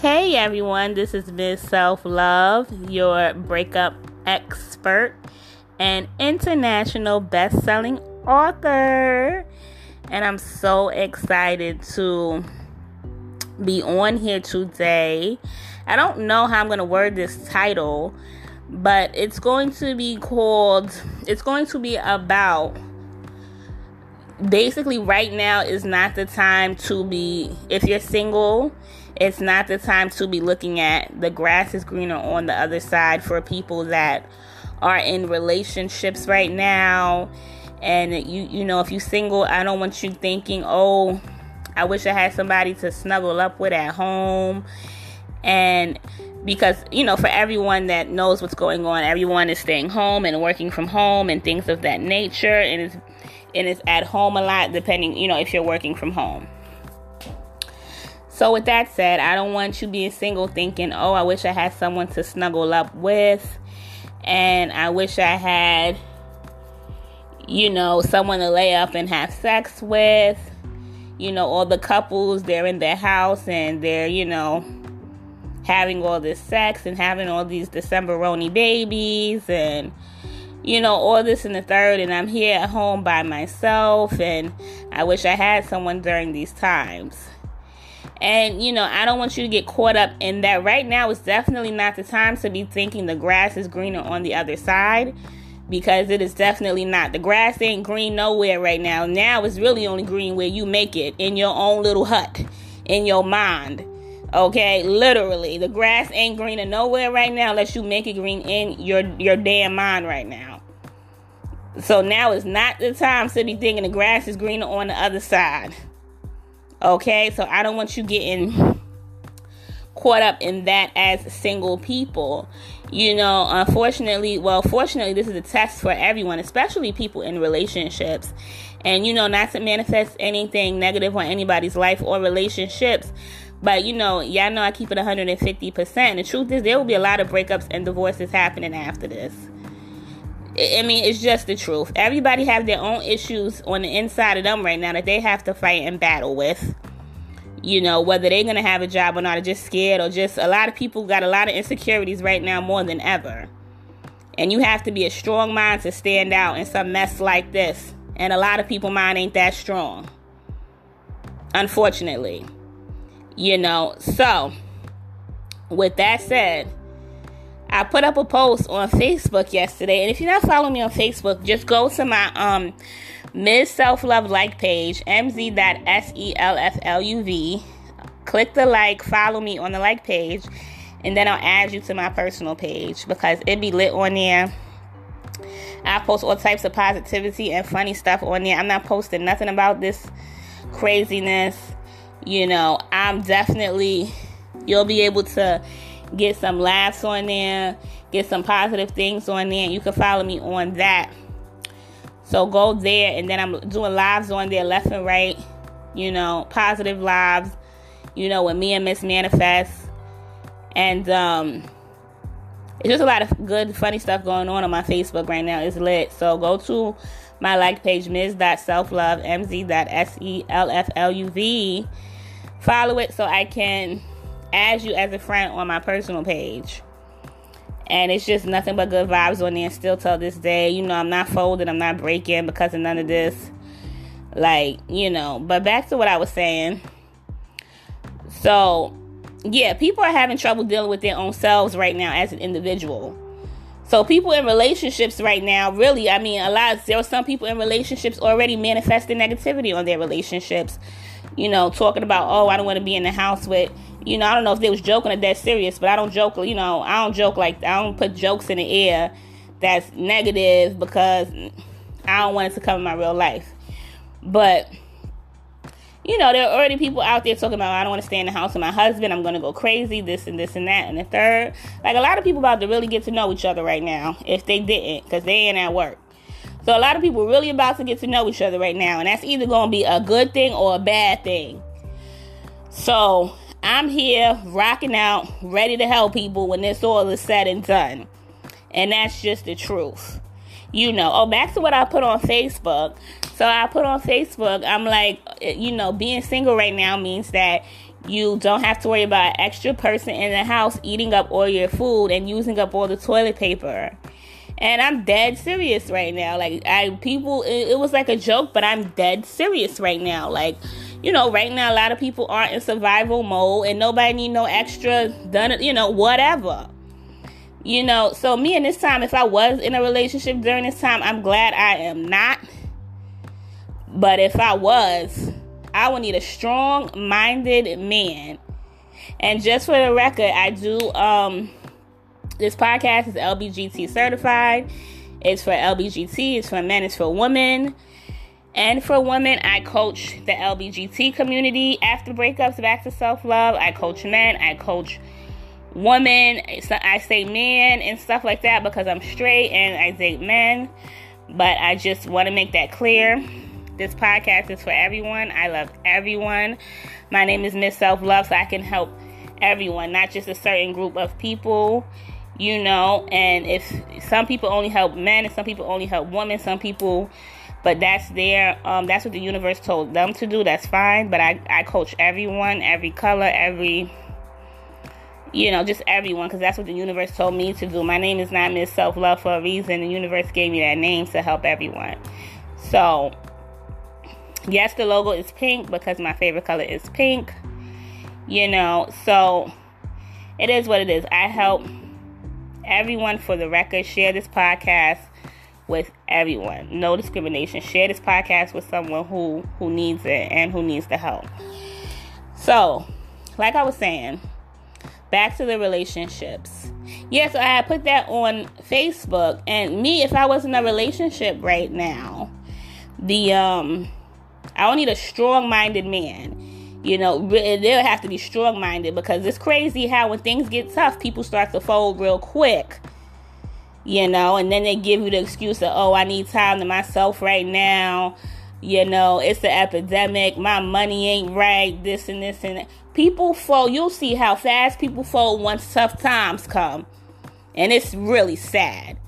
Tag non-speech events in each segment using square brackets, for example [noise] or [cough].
Hey everyone, this is Ms. Self Love, your breakup expert and international best selling author. And I'm so excited to be on here today. I don't know how I'm going to word this title, but it's going to be called, it's going to be about basically right now is not the time to be if you're single it's not the time to be looking at the grass is greener on the other side for people that are in relationships right now. And you you know if you're single i don't want you thinking oh i wish i had somebody to snuggle up with at home. And because you know for everyone that knows what's going on everyone is staying home and working from home and things of that nature. And it's and it's at home a lot depending you know if you're working from home so with that said i don't want you being single thinking oh i wish i had someone to snuggle up with and i wish i had you know someone to lay up and have sex with you know all the couples they're in their house and they're you know having all this sex and having all these Decemberoni babies and you know, all this and the third, and I'm here at home by myself, and I wish I had someone during these times. And, you know, I don't want you to get caught up in that. Right now is definitely not the time to be thinking the grass is greener on the other side because it is definitely not. The grass ain't green nowhere right now. Now it's really only green where you make it in your own little hut, in your mind. Okay, literally, the grass ain't greener nowhere right now unless you make it green in your your damn mind right now. So now is not the time to be thinking the grass is greener on the other side. Okay, so I don't want you getting caught up in that as single people. You know, unfortunately, well, fortunately, this is a test for everyone, especially people in relationships. And you know, not to manifest anything negative on anybody's life or relationships but you know, y'all know I keep it 150%. The truth is, there will be a lot of breakups and divorces happening after this. I mean, it's just the truth. Everybody have their own issues on the inside of them right now that they have to fight and battle with. You know, whether they're gonna have a job or not, or just scared, or just a lot of people got a lot of insecurities right now more than ever. And you have to be a strong mind to stand out in some mess like this. And a lot of people mind ain't that strong. Unfortunately. You know, so with that said, I put up a post on Facebook yesterday, and if you're not following me on Facebook, just go to my um Ms. Self Love like page, mz.selfluv. Click the like, follow me on the like page, and then I'll add you to my personal page because it be lit on there. I post all types of positivity and funny stuff on there. I'm not posting nothing about this craziness you know, I'm definitely, you'll be able to get some laughs on there, get some positive things on there. You can follow me on that. So go there, and then I'm doing lives on there left and right, you know, positive lives, you know, with me and Miss Manifest. And, um, it's just a lot of good, funny stuff going on on my Facebook right now. It's lit. So go to my like page, ms.selflove, mz.selfluv. Follow it so I can add you as a friend on my personal page. And it's just nothing but good vibes on there still till this day. You know, I'm not folding, I'm not breaking because of none of this. Like, you know, but back to what I was saying. So, yeah, people are having trouble dealing with their own selves right now as an individual. So people in relationships right now, really, I mean, a lot. There are some people in relationships already manifesting negativity on their relationships. You know, talking about, oh, I don't want to be in the house with. You know, I don't know if they was joking or that serious, but I don't joke. You know, I don't joke like I don't put jokes in the air that's negative because I don't want it to come in my real life. But you know, there are already people out there talking about, I don't want to stay in the house with my husband. I'm going to go crazy, this and this and that. And the third, like a lot of people about to really get to know each other right now if they didn't, because they ain't at work. So a lot of people really about to get to know each other right now. And that's either going to be a good thing or a bad thing. So I'm here rocking out, ready to help people when this all is said and done. And that's just the truth. You know, oh, back to what I put on Facebook. So I put on Facebook, I'm like, eh, you know, being single right now means that you don't have to worry about extra person in the house eating up all your food and using up all the toilet paper. And I'm dead serious right now. Like I people it, it was like a joke, but I'm dead serious right now. Like you know, right now a lot of people aren't in survival mode and nobody need no extra done, you know, whatever. You know, so me in this time, if I was in a relationship during this time, I'm glad I am not. But if I was, I would need a strong minded man. And just for the record, I do um this podcast is LBGT certified. It's for LBGT, it's for men, it's for women. And for women, I coach the LBGT community after breakups back to self love. I coach men, I coach women, I say men and stuff like that because I'm straight and I date men. But I just want to make that clear. This podcast is for everyone. I love everyone. My name is Miss Self Love, so I can help everyone, not just a certain group of people you know and if some people only help men and some people only help women some people but that's their um that's what the universe told them to do. That's fine but i i coach everyone every color every you know just everyone because that's what the universe told me to do. My name is not miss self-love for a reason. The universe gave me that name to help everyone. So yes the logo is pink because my favorite color is pink you know so it is what it is. I help everyone for the record. Share this podcast with everyone. No discrimination. Share this podcast with someone who who needs it and who needs the help. So, like I was saying, back to the relationships. Yes, I put that on Facebook, and me, if I was in a relationship right now, the um, I don't need a strong-minded man you know, they'll have to be strong minded because it's crazy how when things get tough, people start to fold real quick. You know, and then they give you the excuse of, oh, I need time to myself right now. You know, it's an epidemic. My money ain't right. This and this and that. People fold. You'll see how fast people fold once tough times come. And it's really sad.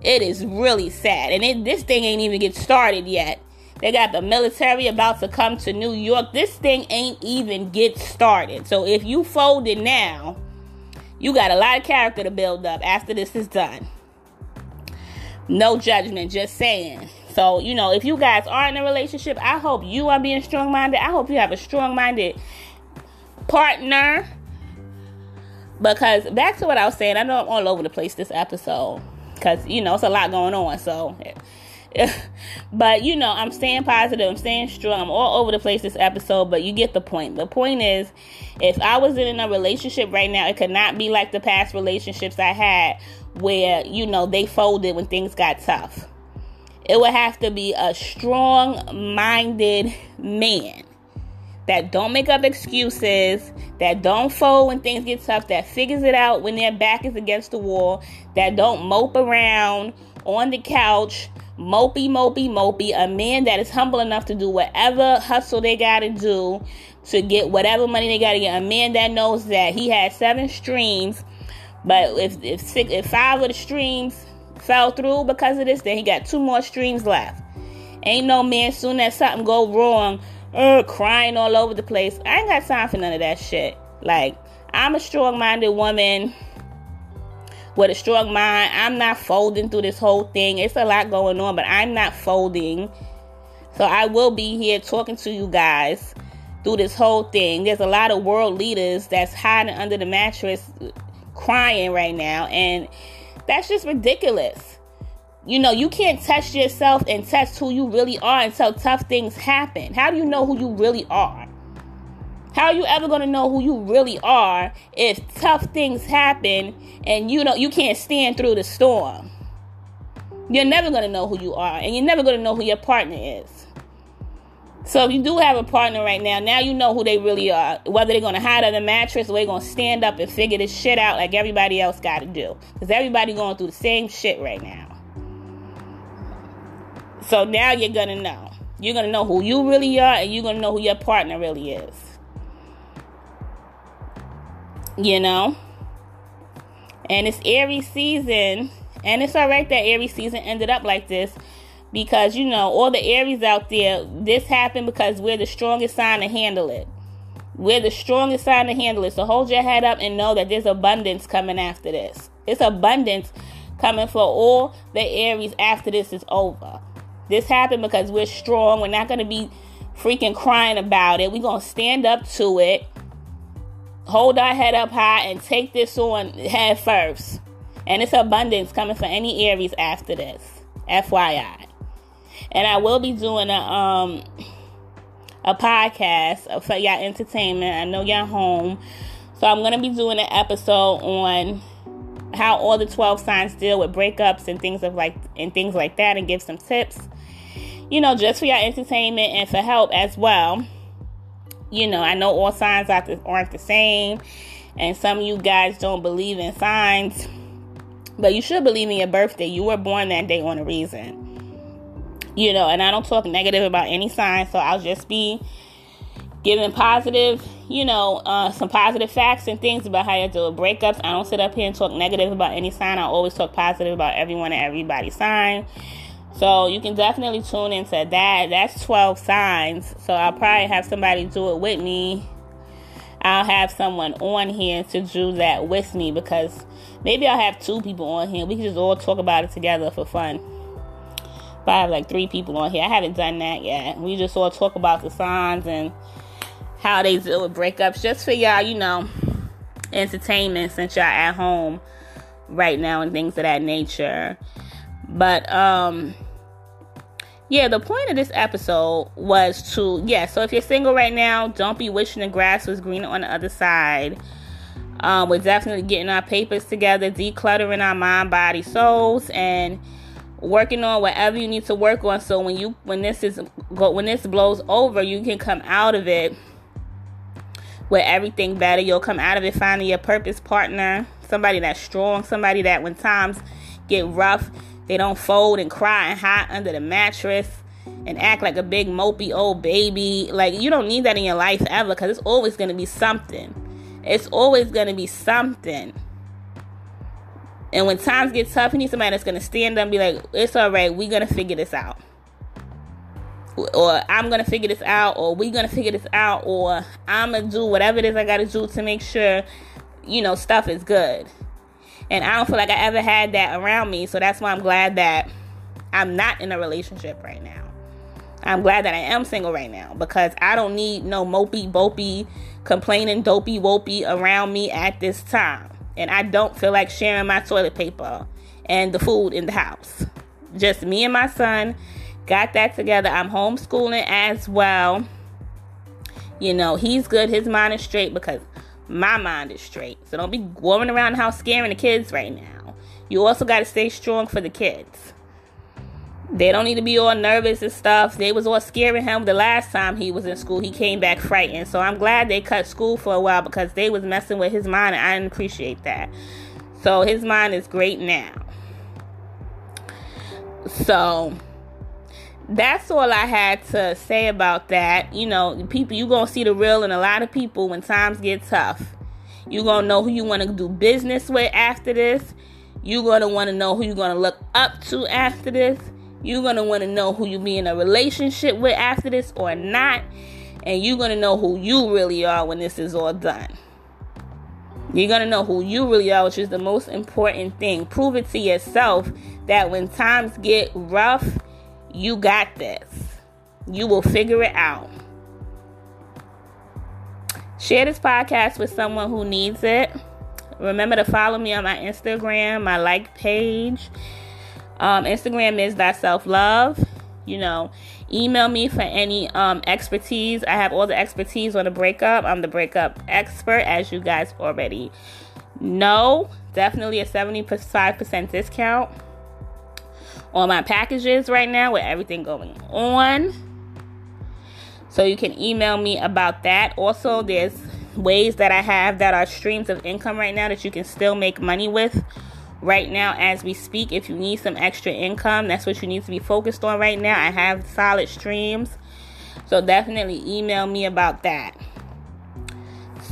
It is really sad. And it, this thing ain't even get started yet. They got the military about to come to New York. This thing ain't even get started. So if you fold it now, you got a lot of character to build up after this is done. No judgment, just saying. So, you know, if you guys are in a relationship, I hope you are being strong minded. I hope you have a strong minded partner. Because back to what I was saying, I know I'm all over the place this episode. Because, you know, it's a lot going on. So [laughs] but you know, I'm staying positive, I'm staying strong, I'm all over the place this episode, but you get the point. The point is, if I was in a relationship right now, it could not be like the past relationships I had where, you know, they folded when things got tough. It would have to be a strong minded man that don't make up excuses, that don't fold when things get tough, that figures it out when their back is against the wall, that don't mope around on the couch mopey, mopey, mopey, a man that is humble enough to do whatever hustle they got to do to get whatever money they got to get. A man that knows that he had seven streams, but if if six, if five of the streams fell through because of this, then he got two more streams left. Ain't no man soon as something go wrong, uh, crying all over the place. I ain't got time for none of that shit. Like I'm a strong-minded woman with a strong mind. I'm not folding through this whole thing. It's a lot going on, but I'm not folding. So I will be here talking to you guys through this whole thing. There's a lot of world leaders that's hiding under the mattress crying right now, and that's just ridiculous. You know, you can't test yourself and test who you really are until tough things happen. How do you know who you really are? How are you ever to know who you really are if tough things happen and you know you can't stand through the storm? You're never to know who you are and you're never to know who your partner is. So if you do have a partner right now, now you know who they really are. Whether they're to hide under the mattress or they're to stand up and figure this shit out like everybody else got to do. Because everybody going through the same shit right now. So now you're to know. You're to know who you really are and you're to know who your partner really is you know. And it's Aries season, and it's all right that Aries season ended up like this because you know all the Aries out there. This happened because we're the strongest sign to handle it. We're the strongest sign to handle it. So hold your head up and know that there's abundance coming after this. It's abundance coming for all the Aries after this is over. This happened because we're strong. We're not going to be freaking crying about it. We're going to stand up to it, hold our head up high, and take this on head first. And it's abundance coming for any Aries after this. FYI. And I will be doing a um a podcast for y'all entertainment. I know y'all home. So I'm gonna be doing an episode on how all the 12 signs deal with breakups and things of like and things like that and give some tips you know just for your entertainment and for help as well you know i know all signs aren't the same and some of you guys don't believe in signs but you should believe in your birthday you were born that day on a reason you know and i don't talk negative about any sign so i'll just be giving positive, you know, uh, some positive facts and things about how you deal with breakups. I don't sit up here and talk negative about any sign. I always talk positive about everyone and everybody's sign. So you can definitely tune into that. That's 12 signs. So I'll probably have somebody do it with me. I'll have someone on here to do that with me because maybe I'll have two people on here. We can just all talk about it together for fun. But I have like three people on here. I haven't done that yet. We just all talk about the signs and how they deal with breakups just for y'all, you know, entertainment since y'all at home right now and things of that nature. But um yeah, the point of this episode was to yeah, so if you're single right now, don't be wishing the grass was greener on the other side. Um, we're definitely getting our papers together, decluttering our mind, body, souls, and working on whatever you need to work on. So when you when this is when this blows over, you can come out of it with everything better. You'll come out of it finding your purpose partner, somebody that's strong, somebody that when times get rough, they don't fold and cry and hide under the mattress and act like a big mopey old baby. Like you don't need that in your life ever because it's always going to be something. It's always going to be something. And when times get tough, you need somebody that's going to stand up and be like, it's all right, we're going to figure this out or I'm gonna figure this out, or we're gonna figure this out, or I'm gonna do whatever it is I gotta do to make sure, you know, stuff is good. And I don't feel like I ever had that around me, so that's why I'm glad that I'm not in a relationship right now. I'm glad that I am single right now because I don't need no mopey, bopey, complaining, dopey, wopey around me at this time. And I don't feel like sharing my toilet paper and the food in the house. Just me and my son got that together. I'm homeschooling as well. You know, he's good. His mind is straight because my mind is straight. So don't be going around the house scaring the kids right now. You also got to stay strong for the kids. They don't need to be all nervous and stuff. They was all scaring him the last time he was in school. He came back frightened. So I'm glad they cut school for a while because they was messing with his mind and I didn't appreciate that. So his mind is great now. So that's all I had to say about that. You know, people, you gonna see the real and a lot of people when times get tough. You gonna know who you want to do business with after this. You gonna want to know who you gonna look up to after this. You're gonna want to know who you be in a relationship with after this or not, and you're gonna know who you really are when this is all done. You're gonna know who you really are, which is the most important thing. Prove it to yourself that when times get rough you got this. You will figure it out. Share this podcast with someone who needs it. Remember to follow me on my Instagram, my like page. Um, Instagram is that self love. You know, email me for any um, expertise. I have all the expertise on the breakup. I'm the breakup expert, as you guys already know. Definitely a 75% discount on my packages right now with everything going on. So you can email me about that. Also, there's ways that I have that are streams of income right now that you can still make money with right now as we speak. If you need some extra income, that's what you need to be focused on right now. I have solid streams. So definitely email me about that.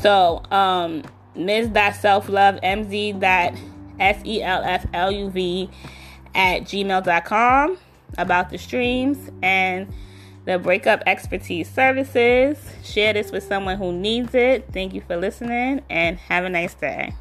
So, um, Mz.selfluv, M-Z.S-E-L-F-L-U-V at gmail.com. about the streams and the breakup expertise services. Share this with someone who needs it. Thank you for listening and have a nice day.